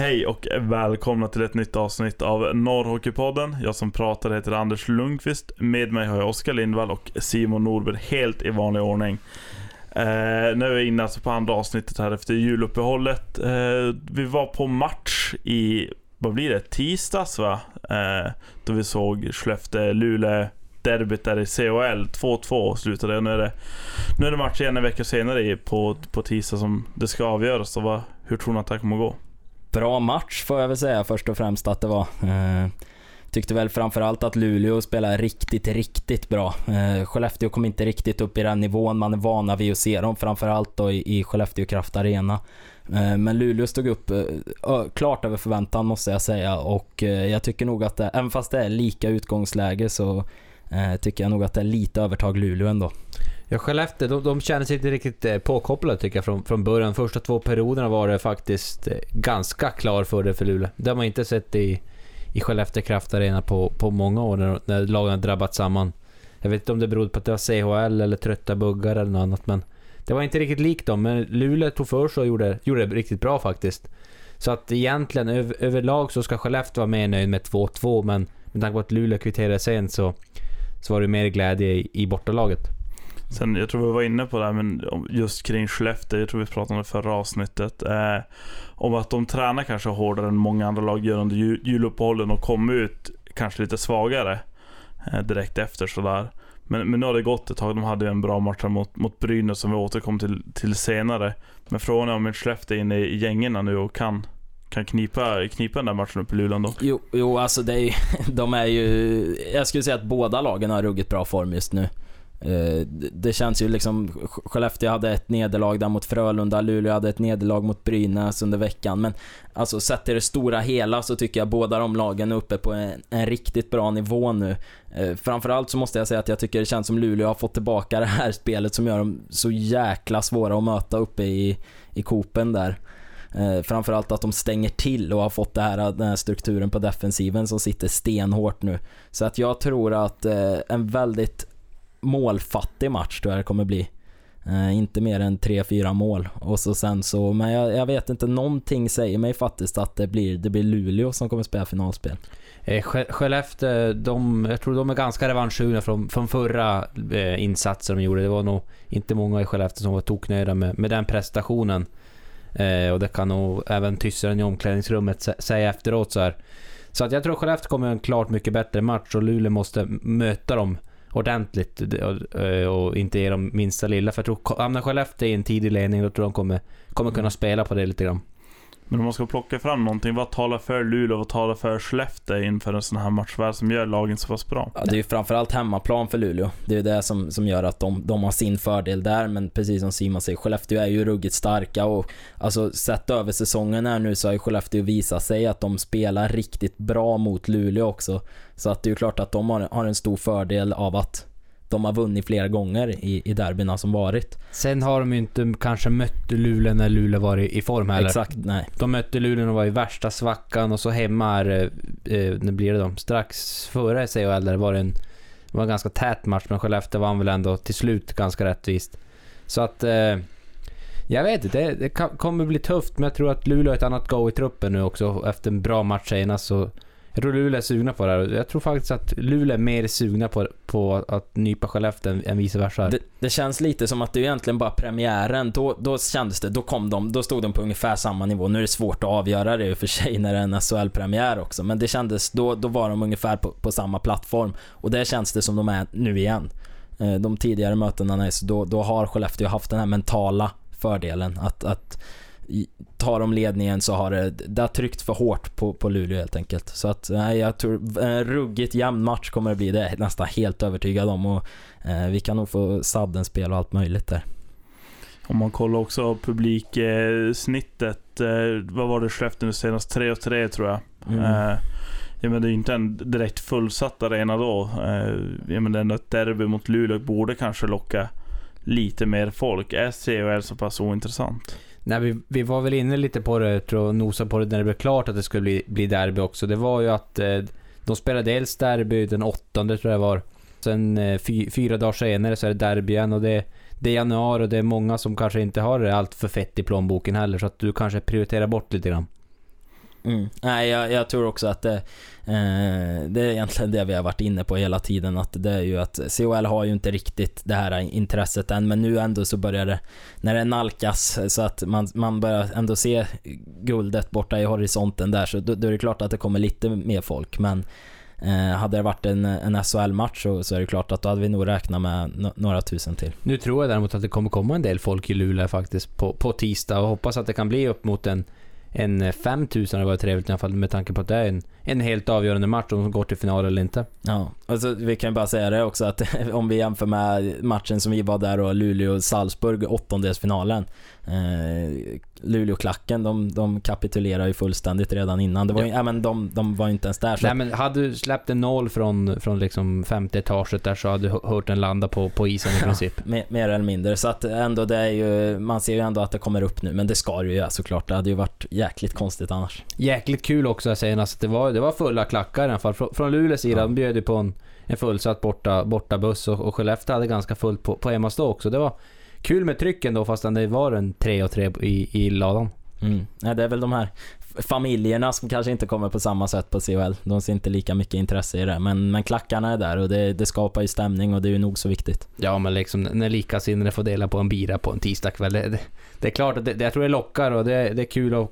Hej och välkomna till ett nytt avsnitt av Norrhockeypodden. Jag som pratar heter Anders Lundqvist. Med mig har jag Oskar Lindvall och Simon Norberg helt i vanlig ordning. Eh, nu är vi inne alltså på andra avsnittet här efter juluppehållet. Eh, vi var på match i, vad blir det, tisdags va? Eh, då vi såg Skellefteå-Luleå derbyt där i CHL. 2-2 slutade det. Nu är det. Nu är det match igen en vecka senare på, på tisdag som det ska avgöras. Så va, hur tror ni att det här kommer att gå? Bra match får jag väl säga först och främst att det var. Eh, tyckte väl framförallt att Luleå spelade riktigt, riktigt bra. Eh, Skellefteå kom inte riktigt upp i den nivån man är vana vid att se dem, framförallt då i, i Skellefteå Kraft Arena. Eh, men Luleå stod upp eh, klart över förväntan måste jag säga och eh, jag tycker nog att det, även fast det är lika utgångsläge så eh, tycker jag nog att det är lite övertag Luleå ändå. Ja, Skellefteå, de, de känner sig inte riktigt eh, påkopplade tycker jag från, från början. Första två perioderna var det faktiskt eh, ganska klar fördel för Luleå. Det har man inte sett i, i Skellefteå Kraft Arena på, på många år när, när lagen har drabbat samman. Jag vet inte om det berodde på att det var CHL eller trötta buggar eller något annat, men det var inte riktigt likt dem. Men Luleå tog för sig och gjorde, gjorde det riktigt bra faktiskt. Så att egentligen över, överlag så ska Skellefteå vara mer nöjd med 2-2, men med tanke på att Luleå kvitterade sent så, så var det mer glädje i, i bortalaget. Sen, jag tror vi var inne på det här, men just kring Skellefteå, jag tror vi pratade om det förra avsnittet. Eh, om att de tränar kanske hårdare än många andra lag gör under jul, juluppehållen och kommer ut kanske lite svagare eh, direkt efter sådär. Men, men nu har det gått ett tag. De hade ju en bra match mot, mot Brynäs som vi återkommer till, till senare. Men frågan är om Skellefteå är inne i gängerna nu och kan kan knipa, knipa den där matchen uppe i Luleå då? Jo, jo alltså det är, de är ju... Jag skulle säga att båda lagen har ruggigt bra form just nu. Eh, det känns ju liksom, Skellefteå hade ett nederlag där mot Frölunda, Luleå hade ett nederlag mot Brynäs under veckan. Men alltså sett till det stora hela så tycker jag båda de lagen är uppe på en, en riktigt bra nivå nu. Eh, framförallt så måste jag säga att jag tycker det känns som Luleå har fått tillbaka det här spelet som gör dem så jäkla svåra att möta uppe i, i kopen där. Eh, framförallt att de stänger till och har fått det här, den här strukturen på defensiven som sitter stenhårt nu. Så att jag tror att eh, en väldigt målfattig match tror jag det kommer bli. Eh, inte mer än 3-4 mål. Och så sen så, men jag, jag, vet inte, någonting säger mig faktiskt att det blir, det blir Luleå som kommer spela finalspel. Eh, Skellefteå, de, jag tror de är ganska revanschsugna från, från förra eh, insatsen de gjorde. Det var nog inte många i Skellefteå som var toknöjda med, med den prestationen. Eh, och det kan nog även tyssaren i omklädningsrummet säga efteråt så här. Så att jag tror Skellefteå kommer en klart mycket bättre match och Luleå måste möta dem ordentligt och inte ge dem minsta lilla. För jag tror, hamnar Skellefteå i en tidig ledning, då tror jag de kommer, kommer kunna spela på det lite grann. Men om man ska plocka fram någonting, vad talar för Luleå och vad talar för Skellefteå inför en sån här match? Vad som gör lagen så pass bra? Ja, det är ju framförallt hemmaplan för Luleå. Det är ju det som, som gör att de, de har sin fördel där, men precis som Simon säger, Skellefteå är ju ruggigt starka och alltså sett över säsongen här nu så har ju Skellefteå visat sig att de spelar riktigt bra mot Luleå också. Så att det är ju klart att de har, har en stor fördel av att de har vunnit flera gånger i, i derbyna som varit. Sen har de ju inte kanske mött Luleå när Luleå var i, i form heller. Exakt, nej. De mötte Luleå och var i värsta svackan och så hemma här, eh, eh när blir det då? Strax före CHL där var det en, det var en ganska tät match men Skellefteå vann väl ändå till slut ganska rättvist. Så att... Eh, jag vet inte, det, det kommer bli tufft men jag tror att Luleå har ett annat go i truppen nu också efter en bra match senast så jag tror Luleå är sugna på det här. Jag tror faktiskt att Luleå är mer sugna på, på att nypa Skellefteå än, än vice versa. Det, det, känns lite som att det är egentligen bara premiären. Då, då kändes det, då kom de, då stod de på ungefär samma nivå. Nu är det svårt att avgöra det i och för sig när det är en SHL-premiär också. Men det kändes, då, då var de ungefär på, på samma plattform. Och det känns det som de är nu igen. Eh, de tidigare mötena, då, då har Skellefteå haft den här mentala fördelen att, att tar de ledningen så har det, det har tryckt för hårt på, på Luleå helt enkelt. Så att nej, jag tror en ruggigt jämn match kommer det bli. Det är nästan helt övertygad om. Och, eh, vi kan nog få sadden-spel och allt möjligt där. Om man kollar också publiksnittet. Eh, vad var det Skellefteå nu senast? 3 och 3 tror jag. Mm. Eh, ja, men det är ju inte en direkt fullsatt arena då. Eh, ja, men ändå ett derby mot Luleå borde kanske locka lite mer folk. Är CHL så pass ointressant? Nej, vi, vi var väl inne lite på det, tror jag, nosade på det när det blev klart att det skulle bli, bli derby också. Det var ju att eh, de spelade dels derby den åttonde tror jag var. Sen eh, fy, fyra dagar senare så är det derby igen och det, det är januari och det är många som kanske inte har allt för fett i plånboken heller så att du kanske prioriterar bort lite grann. Mm. Nej, jag, jag, tror också att det, eh, det är egentligen det vi har varit inne på hela tiden. Att det är ju att CHL har ju inte riktigt det här intresset än, men nu ändå så börjar det, när det nalkas så att man, man börjar ändå se guldet borta i horisonten där, så då, då är det klart att det kommer lite mer folk. Men Eh, hade det varit en, en SHL-match så, så, är det klart att då hade vi nog räknat med några tusen till. Nu tror jag däremot att det kommer komma en del folk i Luleå faktiskt på, på tisdag och hoppas att det kan bli upp mot en en eh, 5000 hade varit trevligt i alla fall med tanke på att det är en, en helt avgörande match om de går till final eller inte. Ja, alltså, vi kan ju bara säga det också att om vi jämför med matchen som vi var där och Luleå-Salzburg, åttondelsfinalen. Eh, Luleå-klacken, de, de kapitulerar ju fullständigt redan innan. Det var, ja. ja men de, de var ju inte ens där. Så. Nej men hade du släppt en noll från, från liksom femte etaget där så hade du hört den landa på, på isen i princip. Ja, mer, mer, eller mindre. Så att ändå det är ju, man ser ju ändå att det kommer upp nu. Men det ska det ju göra såklart. Det hade ju varit jäkligt konstigt annars. Jäkligt kul också senast. att det var, det var fulla klackar i alla fall. Från, från Luleås sida, ja. de bjöd ju på en, en fullsatt borta, borta buss och, och Skellefteå hade ganska fullt på, på hemmastå också. Det var kul med trycken då fastän det var en 3 och 3 i, i ladan. Mm. Ja, det är väl de här familjerna som kanske inte kommer på samma sätt på CHL. De ser inte lika mycket intresse i det. Men, men klackarna är där och det, det skapar ju stämning och det är ju nog så viktigt. Ja, men liksom när likasinnade får dela på en bira på en tisdagkväll. Det, det, det är klart att det, jag tror det lockar och det, det är kul att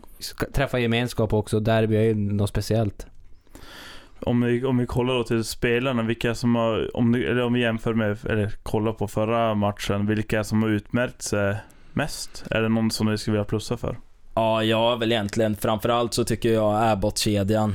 träffa gemenskap också. Derby är ju något speciellt. Om vi, om vi kollar då till spelarna, vilka som har, om, eller om vi jämför med, eller kollar på förra matchen, vilka som har utmärkt sig mest? Är det någon som ni skulle vilja plussa för? Ja, jag väl egentligen framförallt så tycker jag Abbott-kedjan,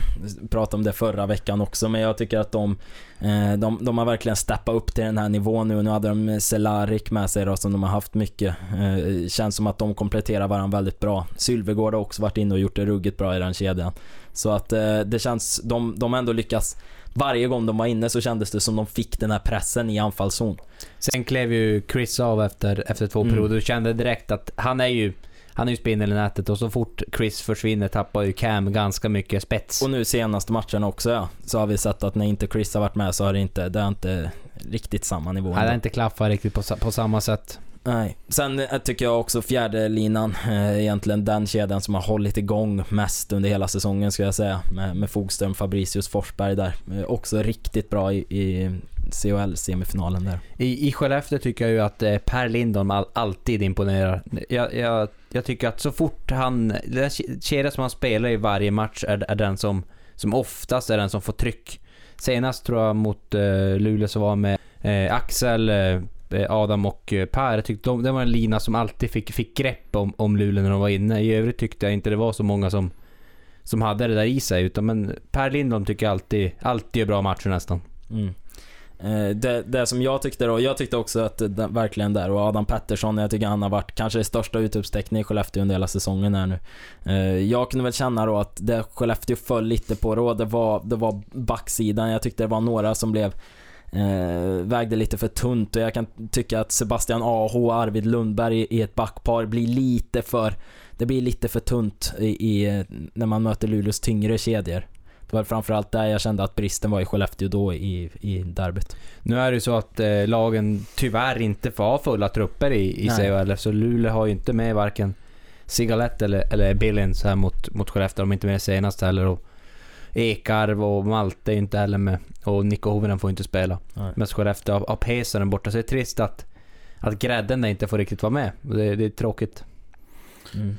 pratade om det förra veckan också, men jag tycker att de, eh, de, de har verkligen steppat upp till den här nivån nu. Nu hade de Celarik med sig då, som de har haft mycket. Eh, känns som att de kompletterar varandra väldigt bra. Sylvegård har också varit inne och gjort det ruggigt bra i den kedjan. Så att eh, det känns, de, de har ändå lyckats varje gång de var inne så kändes det som de fick den här pressen i anfallszon. Sen klev ju Chris av efter, efter två mm. perioder och kände direkt att han är ju han är ju spindel i nätet och så fort Chris försvinner tappar ju Cam ganska mycket spets. Och nu senaste matchen också ja, så har vi sett att när inte Chris har varit med så har det inte, det har inte riktigt samma nivå. Nej, det har inte klaffat riktigt på, på samma sätt. Nej. Sen eh, tycker jag också fjärde linan eh, egentligen den kedjan som har hållit igång mest under hela säsongen ska jag säga. Med, med Fogström, Fabricius, Forsberg där. Eh, också riktigt bra i, i CHL-semifinalen där. I, I Skellefteå tycker jag ju att eh, Per Lindholm all, alltid imponerar. Jag, jag, jag, tycker att så fort han... Den kedja som han spelar i varje match är, är den som, som oftast är den som får tryck. Senast tror jag mot eh, Luleå så var med eh, Axel, Eh, Adam och eh, Per. Jag tyckte de, det var en lina som alltid fick, fick grepp om, om Luleå när de var inne. I övrigt tyckte jag inte det var så många som, som hade det där i sig. Utan, men Per Lindholm tycker jag alltid, alltid gör bra matcher nästan. Mm. Eh, det, det som jag tyckte då, jag tyckte också att det, verkligen där och Adam Pettersson, jag tycker han har varit kanske det största utropstecknet i Skellefteå under hela säsongen här nu. Jag kunde väl känna då att det Skellefteå föll lite på då, det var, det var backsidan. Jag tyckte det var några som blev eh, vägde lite för tunt och jag kan tycka att Sebastian Aho och Arvid Lundberg i, ett backpar blir lite för det blir lite för tunt i, i när man möter Luleås tyngre kedjor. Det var framförallt där jag kände att bristen var i Skellefteå då i, i derbyt. Nu är det ju så att eh, lagen tyvärr inte får ha fulla trupper i, i CHL, så Luleå har ju inte med varken Sigalett eller, eller Billins här mot, mot Skellefteå. De är inte med senast heller. Och Ekarv och Malte är inte heller med. Och Nico Hovinen får inte spela. Nej. Men Skellefteå har, Pesaren borta, så det är trist att, att grädden inte får riktigt vara med. Det, det är tråkigt. Mm.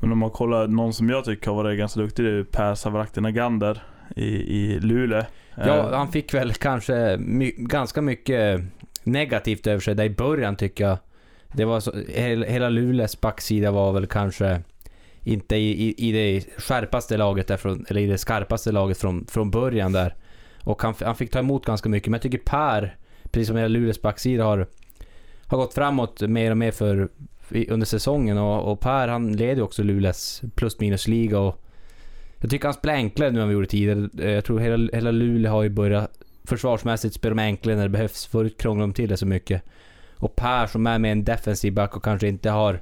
Men om man kollar, någon som jag tycker har varit ganska duktig, det är Per Savrakti Gander i, i Luleå. Ja, eh, han fick väl kanske my, ganska mycket negativt över sig där i början tycker jag. Det var så, hela Luleås backsida var väl kanske inte i, i, i det skärpaste laget därifrån, eller i det skarpaste laget från, från början där. Och han, han fick ta emot ganska mycket, men jag tycker Per, precis som hela Luleås backsida har, har gått framåt mer och mer för, under säsongen och, och Per han leder också Luleås plus minus liga och jag tycker han spelar enklare nu än vi gjorde tidigare. Eh, jag tror hela, hela Luleå har ju börjat försvarsmässigt spela med enklare när det behövs. Förut krånglade de till det så mycket. Och Per som är med en defensiv back och kanske inte har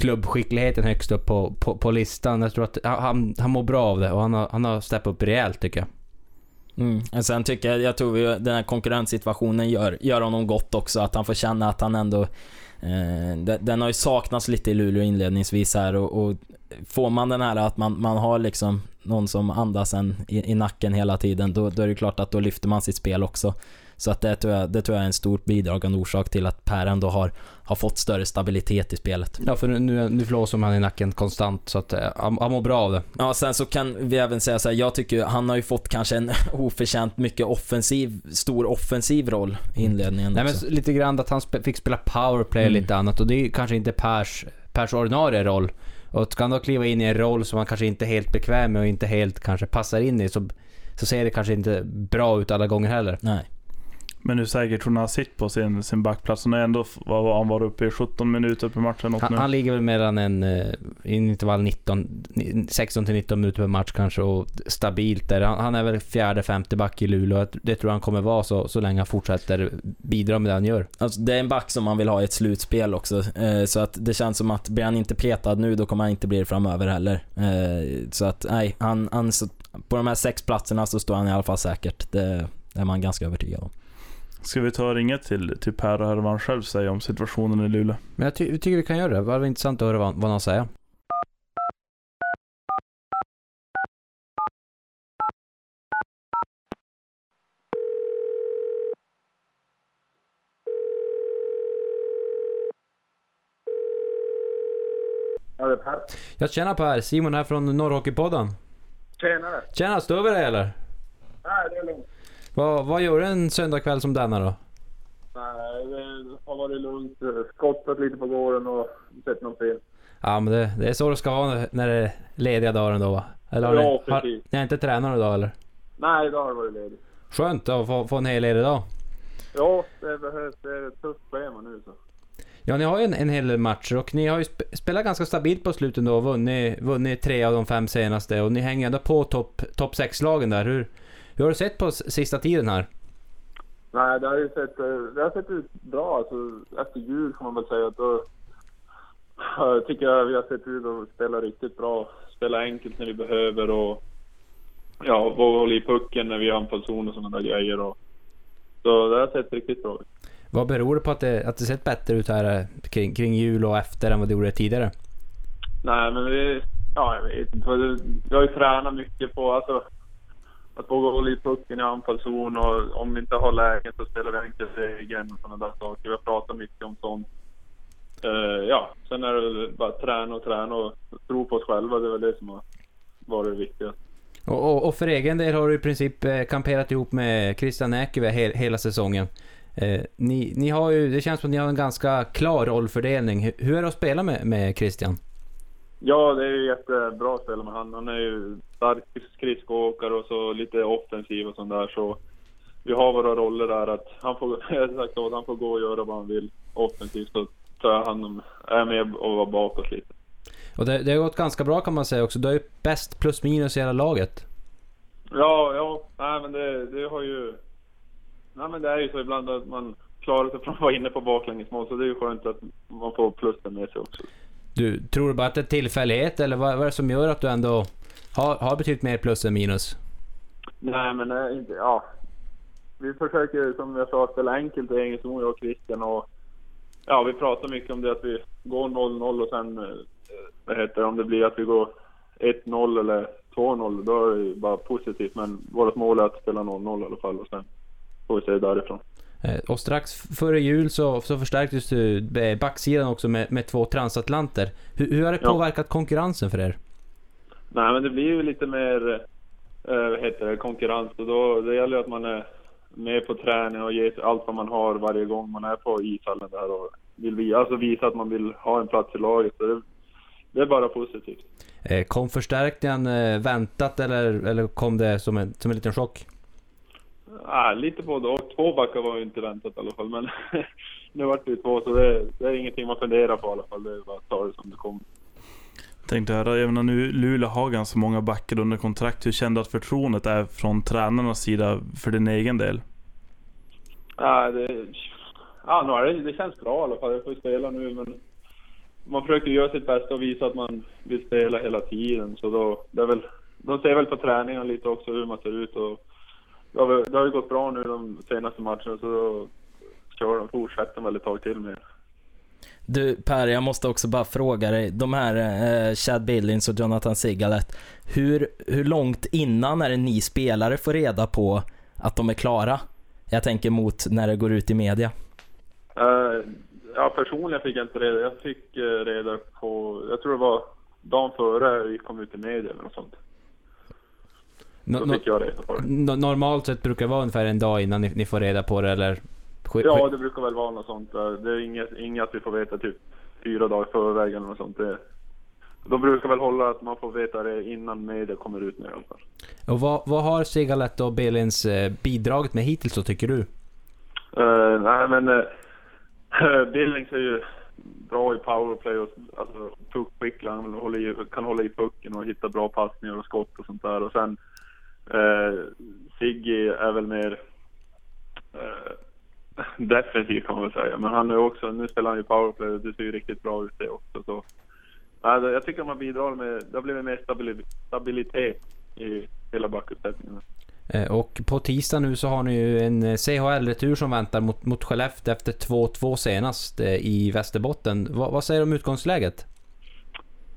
klubbskickligheten högst upp på, på, på listan. Jag tror att han, han mår bra av det och han har, han har steppat upp rejält tycker jag. Mm. Sen tycker jag, jag tror ju den här konkurrenssituationen gör, gör honom gott också. Att han får känna att han ändå... Eh, den, den har ju saknats lite i Luleå inledningsvis här och, och får man den här att man, man har liksom någon som andas en i, i nacken hela tiden, då, då är det klart att då lyfter man sitt spel också. Så att det tror jag, det tror jag är en stor bidragande orsak till att Per ändå har, har fått större stabilitet i spelet. Ja, för nu, nu, flåsar man i nacken konstant så att eh, han, han mår bra av det. Ja, sen så kan vi även säga så här, jag tycker han har ju fått kanske en oförtjänt mycket offensiv, stor offensiv roll i inledningen Nej också. men lite grann att han spe, fick spela powerplay och Mm. lite annat och det är kanske inte Pers, Pers ordinarie roll. Och ska han då kliva in i en roll som han kanske inte är helt bekväm med och inte helt kanske passar in i så, så ser det kanske inte bra ut alla gånger heller. Nej. Men hur säker tror han sitter på sin, sin backplats? Han har ändå var han var uppe i 17 minuter per match Han, nu. han ligger väl mellan en, i en intervall 19, 16 till 19 minuter per match kanske och stabilt där. Han, han är väl fjärde, femte back i Luleå. Det tror jag han kommer vara så, så länge han fortsätter bidra med det han gör. Alltså, det är en back som man vill ha i ett slutspel också. Eh, så att det känns som att blir han inte petad nu, då kommer han inte bli det framöver heller. Eh, så att nej, han, han, så, på de här sex platserna så står han i alla fall säkert. Det, det är man ganska övertygad om. Ska vi ta och ringa till, till Per och höra vad han själv säger om situationen i Luleå? Men jag ty tycker vi kan göra det. Det var intressant att höra vad, vad han säga. Ja, det är Per. Jag tjena Per, Simon här från Norrhockeypodden. Tjenare! Tjena, stör vi dig eller? Nej, det är lugnt. Vad, vad gör du en söndagkväll som denna då? Nej, det har varit lugnt. Skottat lite på gården och sett någon film. Ja men det, det är så det ska vara när det är lediga dagar ändå va? Eller har Ja, ni, har, precis. ni har inte tränat idag eller? Nej, idag har det varit ledigt. Skönt att få, få en hel ledig dag. Ja, det behövs. Det är ett tufft schema nu så. Ja, ni har ju en, en hel del matcher och ni har ju sp spelat ganska stabilt på slutet då och vunnit, vunnit tre av de fem senaste och ni hänger ändå på topp top 6-lagen där. Hur, hur har du sett på sista tiden här? Nej, det har ju sett, eh, det har sett ut bra. Alltså, efter jul kan man väl säga att då jag tycker jag vi har sett ut att spela riktigt bra. Spela enkelt när vi behöver och ja, våga hålla i pucken när vi har anfallszon och sådana där grejer. Och, så det har sett riktigt bra ut. Vad beror det på att det, att det sett bättre ut här eh, kring, kring jul och efter än vad det gjorde tidigare? Nej, men vi... Ja, jag vet inte. Vi har ju tränat mycket på alltså, att våga hålla i pucken i anfallszon och om vi inte har lägen så spelar vi enkelt egen och sådana där saker. Vi har pratat mycket om sånt. Uh, ja, sen är det väl bara träna och träna och tro på oss själva. Det är väl det som har varit det viktiga. Och, och, och för egen del har du i princip eh, kamperat ihop med Christian Näkyvä he, hela säsongen. Eh, ni, ni har ju, det känns som att ni har en ganska klar rollfördelning. Hur, hur är det att spela med, med Christian? Ja, det är ju jättebra att spela med han. Han är ju stark skridskoåkare och så lite offensiv och sånt där. Så vi har våra roller där att han får, jag sagt åt, han får gå och göra vad han vill offensivt. Så tar jag hand om, är med och var bakåt lite. Och det, det har gått ganska bra kan man säga också. Du är ju bäst plus minus i hela laget. Ja, ja, nej men det, det har ju... Nej men det är ju så ibland att man klarar sig från att vara inne på baklängesmål. Så det är ju skönt att man får plussen med sig också. Du, tror du bara att det är tillfällighet eller vad, vad är det som gör att du ändå har, har betydligt mer plus än minus? Nej men eh, ja. Vi försöker som jag sa spela enkelt i egen jag och Christian och ja vi pratar mycket om det att vi går 0-0 och sen eh, vad heter det, om det blir att vi går 1-0 eller 2-0 då är det ju bara positivt men vårt mål är att spela 0-0 i alla fall och sen får vi se därifrån. Eh, Och strax före jul så, så förstärktes du eh, backsidan också med, med två transatlanter. Hur, hur har det Ja. påverkat konkurrensen för er? Nej men det blir ju lite mer vad heter det, konkurrens och då det gäller att man är med på träning och ger allt vad man har varje gång man är på ishallen där och vill vi, alltså visa att man vill ha en plats i laget. Så det, det är bara positivt. Kom förstärkningen väntat eller, eller kom det som en, som en liten chock? Ah, lite både och. Två backar var ju inte väntat i alla fall men nu vart det ju två så det, det är ingenting man funderar på i alla fall. Det är bara att ta det som det kommer. Tänkte höra, jag menar nu Luleå har ganska många backar under kontrakt. Hur kände du att förtroendet är från tränarnas sida för din egen del? Ja, det, ja nu är det, det känns bra i alla fall. Jag får spela nu men man försöker göra sitt bästa och visa att man vill spela hela tiden. Så då, det är väl, de ser väl på träningen lite också hur man ser ut och det har, det har ju gått bra nu de senaste matcherna så kör de, fortsätter väl ett tag till med. Du Per, jag måste också bara fråga dig. De här eh, Chad Billings och Jonathan Sigalet. Hur, hur långt innan är det ni spelare får reda på att de är klara? Jag tänker mot när det går ut i media. Eh, ja, personligen fick jag inte reda. Jag fick eh, reda på, jag tror det var dagen före vi kom ut i media eller något sånt. No, på det. no, normalt sett brukar det vara ungefär en dag innan ni, ni får reda på det eller? Ja, det brukar väl vara något sånt. Det är inget, inget att vi får veta typ fyra dagar i förväg eller något sånt. Det, de brukar väl hålla att man får veta det innan media kommer ut med i alla fall. Och vad, vad har Sigalet och Billings eh, bidragit med hittills då tycker du? Uh, nej men uh, Billings är ju bra i powerplay och alltså, puckskicklig. Han håller i, kan hålla i pucken och hitta bra passningar och skott och sånt där. Och sen uh, Siggy är väl mer uh, defensiv kan man väl säga. Men han är också, nu spelar han ju powerplay och det ser ju riktigt bra ut det också. Så, det- jag tycker har bidragit med, det har blivit mer stabili- stabilitet i hela backuppsättningen. Eh, och på tisdag nu så har ni ju en eh, CHL-retur som väntar mot, mot Skellefteå efter 2-2 senast eh, i Västerbotten. Va, vad säger du om utgångsläget?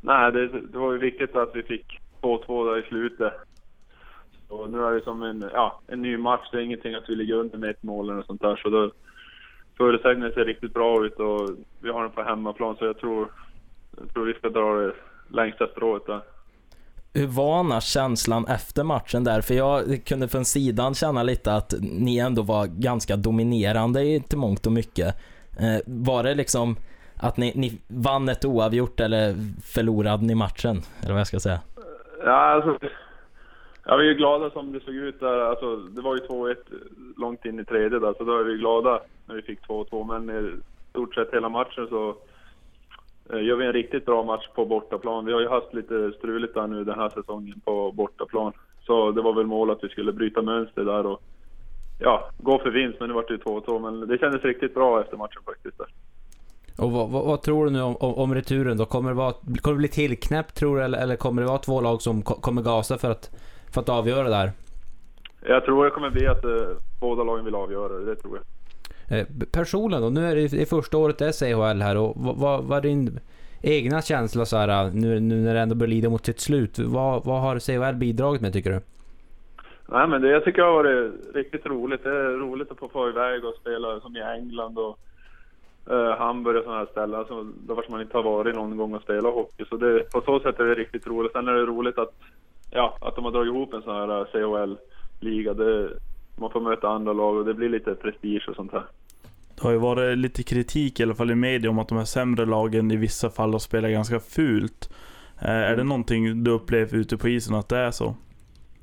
Nej, det, det var ju viktigt att vi fick 2-2 där i slutet. Så nu är det som en, ja, en ny match. Det är ingenting att vi ligger under med ett mål eller sånt där. Så då, förutsättningarna ser riktigt bra ut och vi har den på hemmaplan. Så jag tror, jag tror vi ska dra det längsta strået där. Hur var annars känslan efter matchen där? För jag kunde från sidan känna lite att ni ändå var ganska dominerande i till mångt och mycket. Eh, var det liksom att ni, ni vann ett oavgjort eller förlorade ni matchen? Eller vad jag ska säga. Ja, alltså, ja, vi är glada som det såg ut där. Alltså, det var ju 2-1 långt in i tredje där, så då är vi glada när vi fick 2-2. Men i stort sett hela matchen så eh, gör vi en riktigt bra match på bortaplan. Vi har ju haft lite struligt där nu den här säsongen på bortaplan. Så det var väl mål att vi skulle bryta mönster där och ja, gå för vinst. Men nu vart det ju 2-2. Men det kändes riktigt bra efter matchen faktiskt. Där. Och vad, vad, vad tror du nu om, om, om returen då? Kommer det, vara, kommer det bli tillknäppt tror du eller, eller kommer det vara två lag som kommer gasa för att, för att avgöra det här? Jag tror det kommer bli att eh, båda lagen vill avgöra det, det tror jag. Eh, personligen då, nu är det, det första året det är CHL här och vad, vad, vad är din egna känsla så här, nu, nu när det ändå börjar lida mot sitt slut? Vad, vad har CHL bidragit med tycker du? Nej men det jag tycker har varit riktigt roligt. Det är roligt att få få iväg och spela som i England och eh, Hamburg och sådana här ställen. Alltså, där man inte har varit någon gång och spelat hockey. Så det, på så sätt är det riktigt roligt. Sen är det roligt att, ja, att de har dragit ihop en sån här eh, CHL-liga. Man får möta andra lag och det blir lite prestige och sånt här. Det har ju varit lite kritik i alla fall i media om att de här sämre lagen i vissa fall har spelat ganska fult. Eh, Är det någonting du upplever ute på isen att det är så?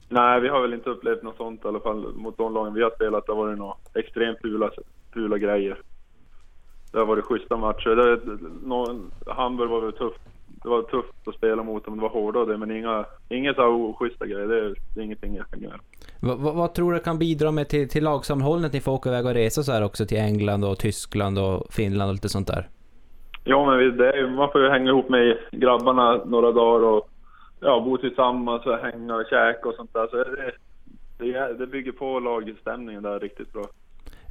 Nej, vi har väl inte upplevt något sånt i alla fall mot de lagen vi har spelat. Det har varit några extremt fula, fula grejer. Det har varit schyssta matcher. Det, någon, Hamburg var väl tufft. Det var tufft att spela mot dem. Det var hårda och det, men inga, inga så här oschyssta grejer. Det är, det är ingenting jag kan göra. Vad, vad, vad tror du kan bidra med till, till lagsamhållet? Ni får åka iväg och resa så här också till England och Tyskland och Finland och lite sånt där. Ja, men det är, man får ju hänga ihop med grabbarna några dagar och ja, bo tillsammans och hänga och käka och sånt där. Så det, det, det bygger på lagstämningen där riktigt bra.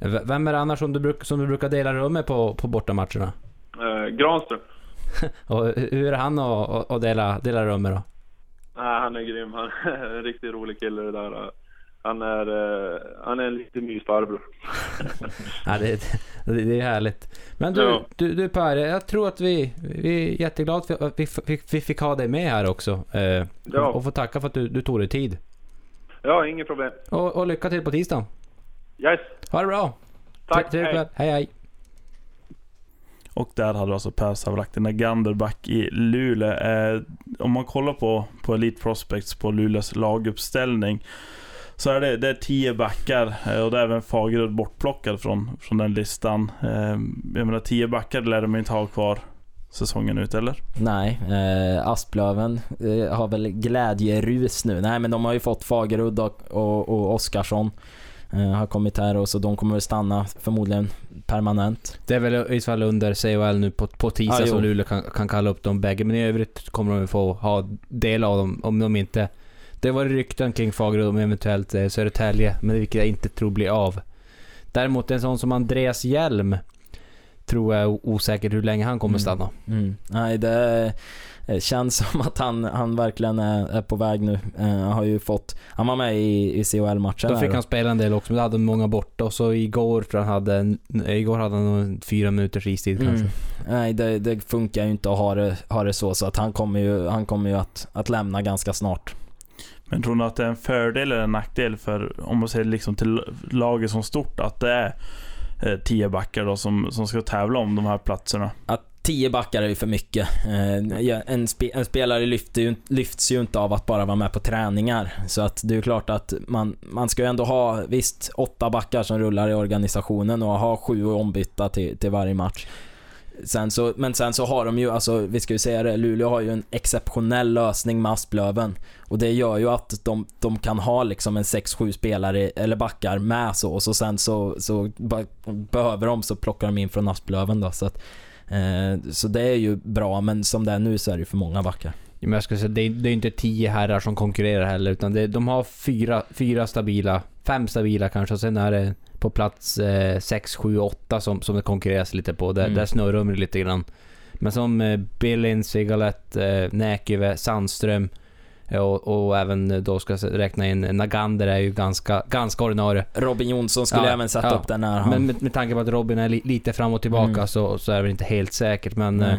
V- Vem är det annars som du, som du brukar dela rum med på, på bortamatcherna? Eh, Granström. Och hur är han att, att, dela, dela rum med då? Nej, han är grym. Han är en riktigt rolig kille det där. Han är, eh, han är en riktig mysfarbror. Ja, det, det, det är härligt. Men du, Ja. du, du Per, jag tror att vi, vi är jätteglada för att vi, vi, vi fick ha dig med här också. Eh, Ja. och, få tacka för att du, du tog dig tid. Ja, inget problem. Och, och lycka till på tisdag. Yes, Ha det bra! tack. Trevlig Hej. Hej hej! Och där hade alltså Per Savlaktina Ganderback i Luleå. Eh, om man kollar på, på Elite Prospects på Luleås laguppställning så är det, det är tio backar eh, och det är även Fagerud bortplockad från, från den listan. Eh, jag menar tio backar lär de inte ha kvar säsongen ut eller? Nej, eh, Asplöven eh, har väl glädjerus nu. Nej men de har ju fått Fagerud och, och, och Oskarsson. Eh, har kommit här och så de kommer väl stanna förmodligen permanent. Det är väl i så fall under CHL nu på, på tisdag Ah, som Luleå kan, kan kalla upp dem bägge. Men i övrigt kommer de få ha del av dem om de inte Det var rykten kring Fagerud om eventuellt eh, Södertälje, men vilket jag inte tror blir av. Däremot en sån som Andreas Hjelm tror jag är osäkert hur länge han kommer Mm. stanna. Mm. Nej, det eh, känns som att han, han verkligen är, är på väg nu. Han har ju fått, han var med i, i CHL-matchen Då fick han spela en del också, men då hade många borta och så igår tror jag han hade, igår hade han fyra minuters istid kanske. Mm. Nej, det, det funkar ju inte att ha det, ha det så, så att han kommer ju, han kommer ju att, att lämna ganska snart. Men tror ni att det är en fördel eller en nackdel för, om man ser liksom till laget som stort, att det är eh, tio backar då som, som ska tävla om de här platserna? Att tio backar är ju för mycket. Eh, en, spe, en spelare lyfter ju, lyfts ju inte av att bara vara med på träningar. Så att det är ju klart att man, man ska ju ändå ha, visst, åtta backar som rullar i organisationen och ha sju ombytta till, till varje match. Sen så, men sen så har de ju, alltså vi ska ju säga det, Luleå har ju en exceptionell lösning med Asplöven. Och det gör ju att de, de kan ha liksom en 6-7 spelare, eller backar med så, och så sen så, så ba- behöver de så plockar de in från Asplöven då. Så, att, eh, så det är ju bra, men som det är nu så är det ju för många backar. Men jag ska säga, det är, det är inte tio herrar som konkurrerar heller, utan det, de har fyra, fyra stabila, fem stabila kanske, och sen är det på plats eh, sex, sju, åtta som, som det konkurreras lite på. Där, Mm. där snurrar de lite grann. Men som eh, Billin, Sigalet, eh, Näkyve, Sandström eh, och, och även då ska jag räkna in Nagander är ju ganska, ganska ordinarie. Robin Jonsson skulle Ja, även sätta ja. upp när han... Men med, med tanke på att Robin är li, lite fram och tillbaka Mm. så, så är det inte helt säkert. Men eh,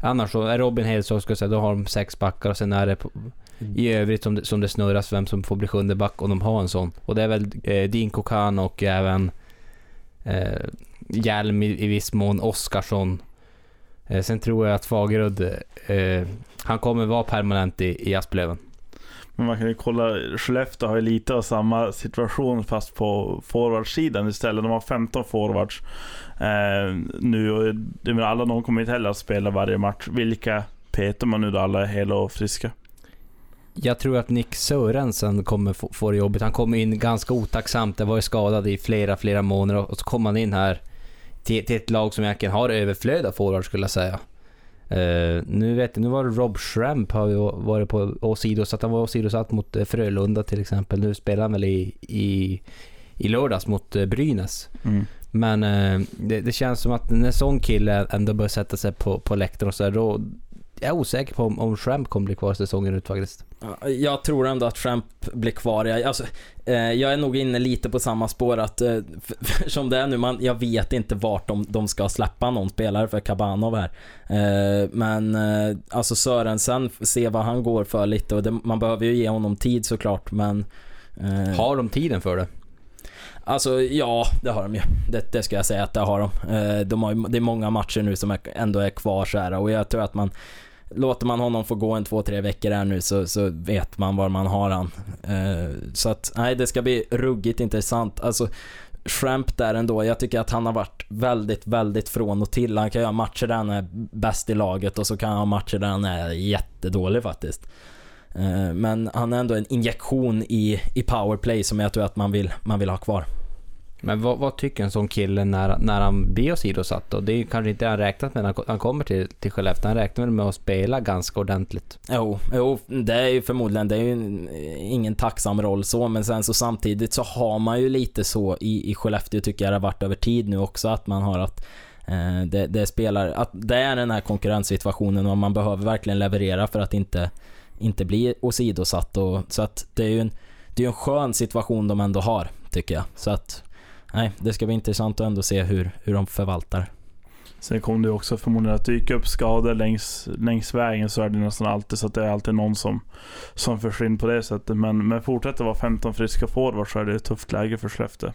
annars så är Robin helt så ska jag säga, då har de sex backar och sen är det på, Mm. i övrigt som det, som det snurras vem som får bli sjunde back om de har en sån. Och det är väl eh, Dinko Kokan och även eh, Hjelm i, i viss mån, Oskarsson. Eh, sen tror jag att Fagerud, eh, han kommer vara permanent i, i Asplöven. Men man kan ju kolla, Skellefteå har ju lite av samma situation fast på forwardsidan istället. De har 15 forwards eh, nu och det menar, alla de kommer inte heller att spela varje match. Vilka petar man nu då alla är hela och friska? Jag tror att Nick Sörensen kommer få, få det jobbigt. Han kom in ganska otacksamt. Det var ju skadad i flera, flera månader och så kom han in här till, till ett lag som egentligen har överflöd av forwards skulle jag säga. Eh, nu vet jag, nu var det Rob Schramp har varit på åsidosatt. Han var åsidosatt mot eh, Frölunda till exempel. Nu spelar han väl i, i, i lördags mot eh, Brynäs. Mm. Men eh, det, det känns som att när en sån kille ändå börjar sätta sig på, på läktaren och så där, då jag är osäker på om, om Schramp kommer bli kvar säsongen ut faktiskt. Ja, Jag tror ändå att Tramp blir kvar. Jag, alltså, eh, jag är nog inne lite på samma spår att, eh, som det är nu, man, jag vet inte vart de, de ska släppa någon spelare för Kabanov här. Eh, men eh, alltså Sörensen, se vad han går för lite och det, man behöver ju ge honom tid såklart men... eh, Har de tiden för det? Alltså ja, det har de ju. Det, det ska jag säga att det har de. Eh, de har det är många matcher nu som ändå är kvar så här och jag tror att man Låter man honom få gå en två, tre veckor här nu så, så vet man var man har han. Eh, så att, nej det ska bli ruggigt intressant. Alltså Shramp där ändå, jag tycker att han har varit väldigt, väldigt från och till. Han kan göra matcher där han är bäst i laget och så kan han ha matcher där han är jättedålig faktiskt. Eh, Men han är ändå en injektion i, i powerplay som jag tror att man vill, man vill ha kvar. Men vad, vad tycker en sån kille när, när han blir åsidosatt då? Det är ju kanske inte han räknat med när han- kommer till, till Skellefteå. Han räknar väl med att spela ganska ordentligt. Jo, jo, det är ju förmodligen, det är ju ingen tacksam roll så, men sen så samtidigt så har man ju lite så i, i Skellefteå tycker jag det har varit över tid nu också, att man har att eh, det, det spelar, att det är den här konkurrenssituationen och man behöver verkligen leverera för att inte, inte bli åsidosatt och så att det är ju en, det är ju en skön situation de ändå har, tycker jag. Så att, nej, det ska bli intressant att ändå se hur, hur de förvaltar. Sen kommer det också förmodligen att dyka upp skador längs, längs vägen så är det nästan alltid så att det är alltid någon som, som försvinner på det sättet. Men, men fortsätter vara 15 friska forwards så är det ett tufft läge för Skellefteå.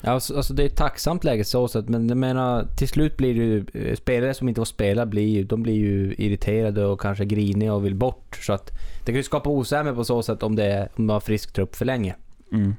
Ja, Alltså, alltså det är ett tacksamt läge så sätt, men jag menar till slut blir det ju eh, spelare som inte får spela blir ju, de blir ju irriterade och kanske griniga och vill bort. Så att det kan ju skapa osämja på så sätt om det är, om man har frisk trupp för länge. Eh,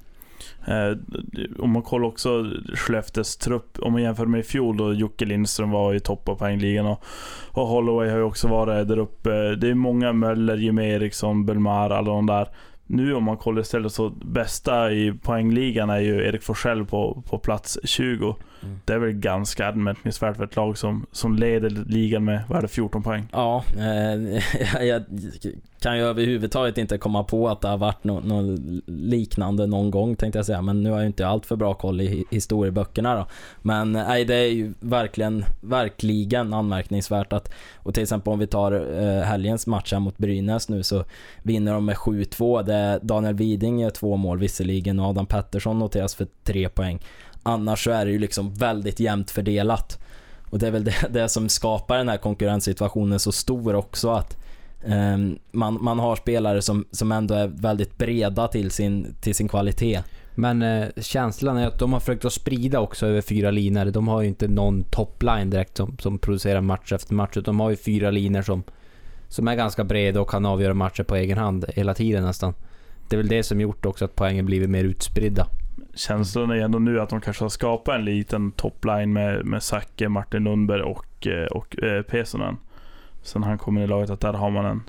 om man kollar också Skellefteås trupp, om man jämför med i fjol då Jocke Lindström var i topp av poängligan och, och Holloway har ju också varit där uppe. Det är många Möller, Jimmie Eriksson, Belmar, alla de där. Nu om man kollar istället så bästa i poängligan är ju Erik Forsell på, på plats 20. Mm. Det är väl ganska anmärkningsvärt för ett lag som, som leder ligan med, vad är det, 14 poäng? Ja, eh, jag kan ju överhuvudtaget inte komma på att det har varit något no liknande någon gång tänkte jag säga. Men nu har jag inte allt för bra koll i historieböckerna då. Men nej, det är ju verkligen, verkligen anmärkningsvärt att, och till exempel om vi tar eh, helgens match här mot Brynäs nu så vinner de med 7-2. Det är Daniel Widing gör två mål visserligen och Adam Pettersson noteras för tre poäng. Annars så är det ju liksom väldigt jämnt fördelat. Och det är väl det, det som skapar den här konkurrenssituationen så stor också att man, man har spelare som, som ändå är väldigt breda till sin, till sin kvalitet. Men eh, känslan är att de har försökt att sprida också över fyra linjer. De har ju inte någon topline direkt som, som producerar match efter match. Utan de har ju fyra linjer som, som är ganska breda och kan avgöra matcher på egen hand hela tiden nästan. Det är väl det som gjort också att poängen blivit mer utspridda. Känslan är ändå nu att de kanske har skapat en liten topline med, med Zacke, Martin Lundberg och, eh, och eh, Pesonen. Sen han kom in i laget att där har man en,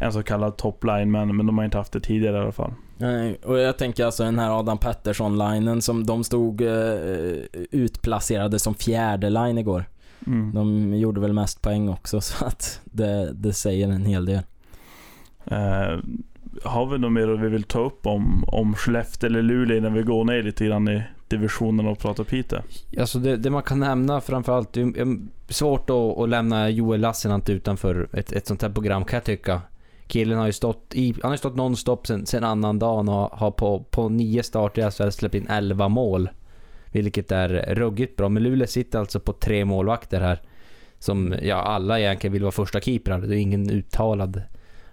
en så kallad topline men, men de har inte haft det tidigare i alla fall. Nej, och jag tänker alltså den här Adam Pettersson-linen som de stod eh, utplacerade som fjärde line igår. Mm. De gjorde väl mest poäng också så att det, det säger en hel del. Eh, har vi något mer vi vill ta upp om, om Skellefteå eller Luleå innan vi går ner lite grann i divisionen och prata Piteå? Alltså det, det man kan nämna framförallt, det är svårt att, att lämna Joel Lassinantti utanför ett, ett sånt här program kan jag tycka. Killen har ju stått, i, han har stått nonstop sen, sen annan dagen och har på, på nio starter i SHL släppt in 11 mål. Vilket är ruggigt bra. Men Luleå sitter alltså på tre målvakter här. Som ja, alla egentligen vill vara första keeprar. Det är ingen uttalad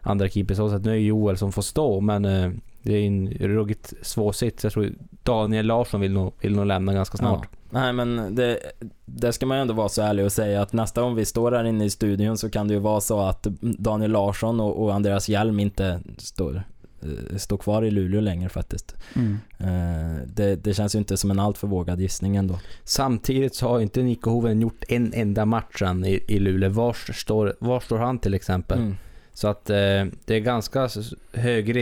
andra keeper så att nu är det Joel som får stå. Men eh, det är en ruggigt svår sits. Jag tror Daniel Larsson vill nog, vill nog lämna ganska snart. Ja. Nej men det, det ska man ju ändå vara så ärlig och säga att nästa gång vi står här inne i studion så kan det ju vara så att Daniel Larsson och, och Andreas Hjelm inte står, eh, står kvar i Luleå längre faktiskt. Mm. Eh, det, det känns ju inte som en alltför vågad gissning ändå. Samtidigt så har inte Nico Hoven gjort en enda match än i, i Luleå. Var står, var står han till exempel? Mm. Så att eh, det är ganska hög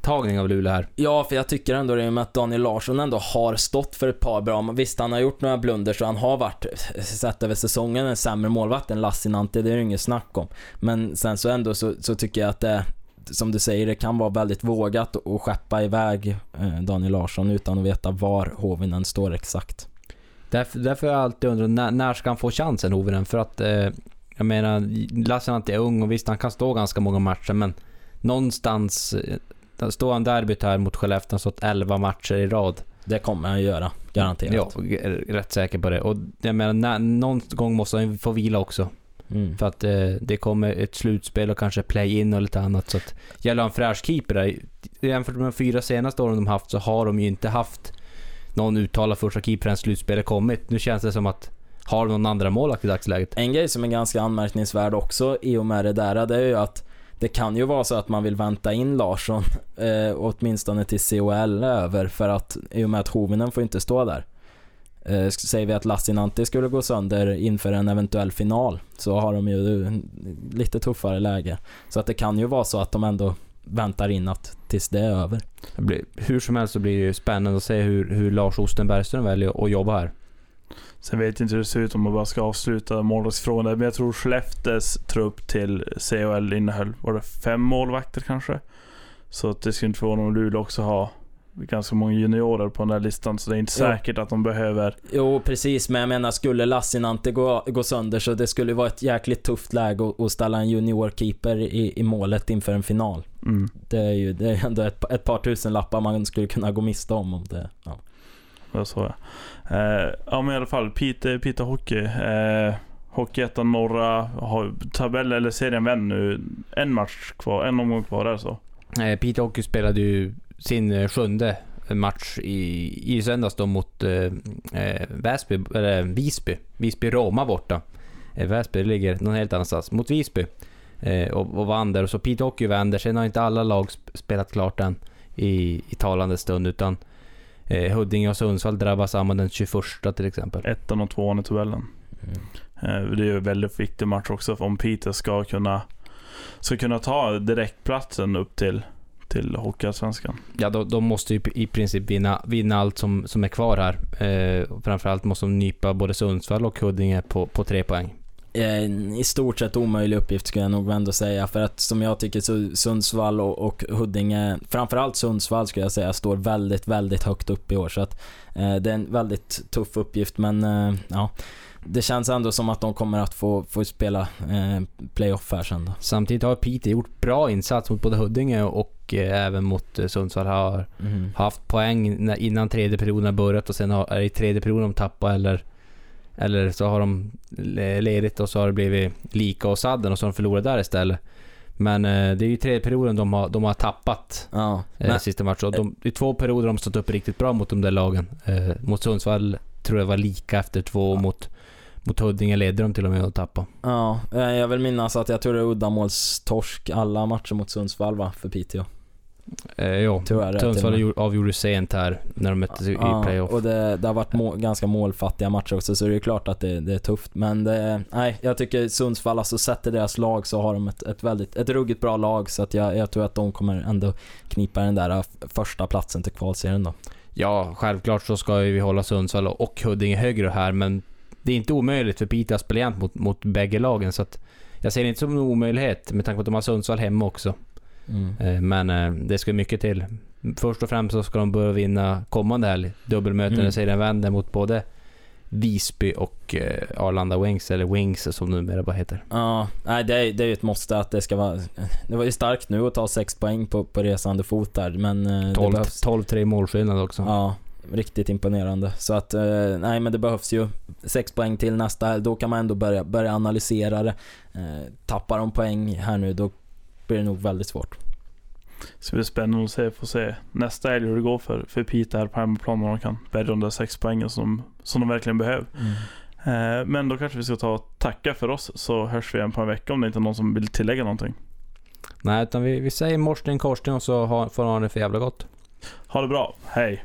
risktagning av Luleå här. Ja, för jag tycker ändå det med att Daniel Larsson ändå har stått för ett par bra, visst han har gjort några blunder så han har varit, sett över säsongen, en sämre målvakt än Lassinantti, det är det inget snack om. Men sen så ändå så, så tycker jag att det, som du säger, det kan vara väldigt vågat att skeppa iväg eh, Daniel Larsson utan att veta var Hovinen står exakt. Därför, därför har jag alltid undrat, när, när ska han få chansen Hovinen? För att, eh, jag menar, Lassinantti är ung och visst han kan stå ganska många matcher men någonstans, eh, står han derbyt här mot Skellefteå och stått 11 matcher i rad. Det kommer han göra, garanterat. Ja, är rätt säker på det. Och jag menar, när, någon gång måste han få vila också. Mm. För att eh, det kommer ett slutspel och kanske play-in och lite annat. Så att gäller en fräsch keeper där. Jämfört med de fyra senaste åren de haft så har de ju inte haft någon uttalad första keeper förrän slutspelet kommit. Nu känns det som att har de någon andra målvakt i dagsläget? En grej som är ganska anmärkningsvärd också i och med det där, det är ju att det kan ju vara så att man vill vänta in Larsson, eh, åtminstone till COL är över, för att i och med att Hovinen får inte stå där. Eh, säger vi att Lassinantti skulle gå sönder inför en eventuell final, så har de ju eh, lite tuffare läge. Så att det kan ju vara så att de ändå väntar in att tills det är över. Det blir, hur som helst så blir det ju spännande att se hur, hur Lars Osten Bergström väljer att jobba här. Sen vet jag inte hur det ser ut om man bara ska avsluta målvaktsfrågan där, men jag tror Skellefteås trupp till CHL innehöll, var det fem målvakter kanske? Så att det skulle inte förvåna om Luleå också har ganska många juniorer på den där listan, så det är inte Ja. säkert att de behöver... Jo, precis, men jag menar skulle Lassinantti gå, gå sönder så det skulle vara ett jäkligt tufft läge att, ställa en juniorkeeper i, i målet inför en final. Mm. Det är ju det är ändå ett, ett par tusen lappar man skulle kunna gå miste om. om det, ja. Jag så ja. Eh, ja men i alla fall, Piteå, Pite Hockey. Eh, Hockeyettan norra, har tabell eller serien vänd nu. En match kvar, en omgång kvar där så. Eh, Pite Hockey spelade ju sin eh, sjunde match i, i söndags då mot eh, eh, Väsby, eller Visby. Visby-Roma borta. Eh, Väsby ligger någon helt annanstans. Mot Visby. Eh, och, och vann där. Och så Piteå Hockey vänder. Sen har inte alla lag spelat klart än i, i talande stund. Utan eh, Huddinge och Sundsvall drabbas samman den 21 till exempel. Ettan och tvåan i tabellen. Eh, det är ju en väldigt viktig match också om Piteå ska kunna, ska kunna ta direktplatsen upp till, till Hockeyallsvenskan. Ja, de, de måste ju i princip vinna, vinna allt som, som är kvar här. Eh, framförallt måste de nypa både Sundsvall och Huddinge på, på tre poäng. En i stort sett omöjlig uppgift skulle jag nog ändå säga. För att som jag tycker så Sundsvall och, och Huddinge, framförallt Sundsvall skulle jag säga, står väldigt, väldigt högt upp i år. Så att eh, det är en väldigt tuff uppgift men eh, ja. Det känns ändå som att de kommer att få, få spela eh, playoff här sen då. Samtidigt har Piteå gjort bra insats mot både Huddinge och eh, även mot eh, Sundsvall. Har Mm. haft poäng innan tredje perioden har börjat och sen har, i tredje perioden de tappar eller eller så har de le- ledigt och så har det blivit lika och sadden och så har de förlorat där istället. Men eh, det är ju tredje perioden de har, de har tappat Ja, eh, sista matchen. Och de, I två perioder har de stått upp riktigt bra mot de där lagen. Eh, mot Sundsvall tror jag var lika efter två. Mot, mot Huddinge ledde de till och med att tappa. ja, eh, jag vill minnas att jag tror det är uddamålstorsk alla matcher mot Sundsvall va, för Piteå. Eh, är Sundsvall avgjorde sent här när de möttes i, Ja, playoff. och det, det har varit må, ganska målfattiga matcher också så det är klart att det, det är tufft. Men det, nej, jag tycker Sundsvall, alltså sätter deras lag så har de ett, ett väldigt, ett ruggigt bra lag så att jag, jag tror att de kommer ändå knipa den där f- första platsen till kvalserien då. Ja, självklart så ska vi hålla Sundsvall och Huddinge högre här, men det är inte omöjligt för Piteå att spela mot, mot bägge lagen. Så att jag ser det inte som en omöjlighet med tanke på att de har Sundsvall hemma också. Mm. Eh, Men eh, det ska mycket till. Först och främst så ska de börja vinna kommande helg. Dubbelmöten Mm. serien vänder mot både Visby och eh, Arlanda Wings, eller Wings som numera bara heter. Ja, nej det är, det är ju ett måste att det ska vara... Det var ju starkt nu att ta sex poäng på, på resande fot där men eh, det 12 behövs... 12-3 målskillnad också. Ja, riktigt imponerande. Så att, nej men det behövs ju sex poäng till nästa helg. Då kan man ändå börja, börja analysera det. Tappar de poäng här nu, då blir det nog väldigt svårt. Så det blir spännande att se, få se nästa helg hur det går för, för Piteå här på hemmaplan när de kan bärga de där sex poängen som, som de verkligen behöver. Eh, men då kanske vi ska ta och tacka för oss så hörs vi igen på en vecka om det inte är någon som vill tillägga någonting. Nej, utan vi, vi säger morsning korsning och så ha, får ha det för jävla gott. Ha det bra, hej!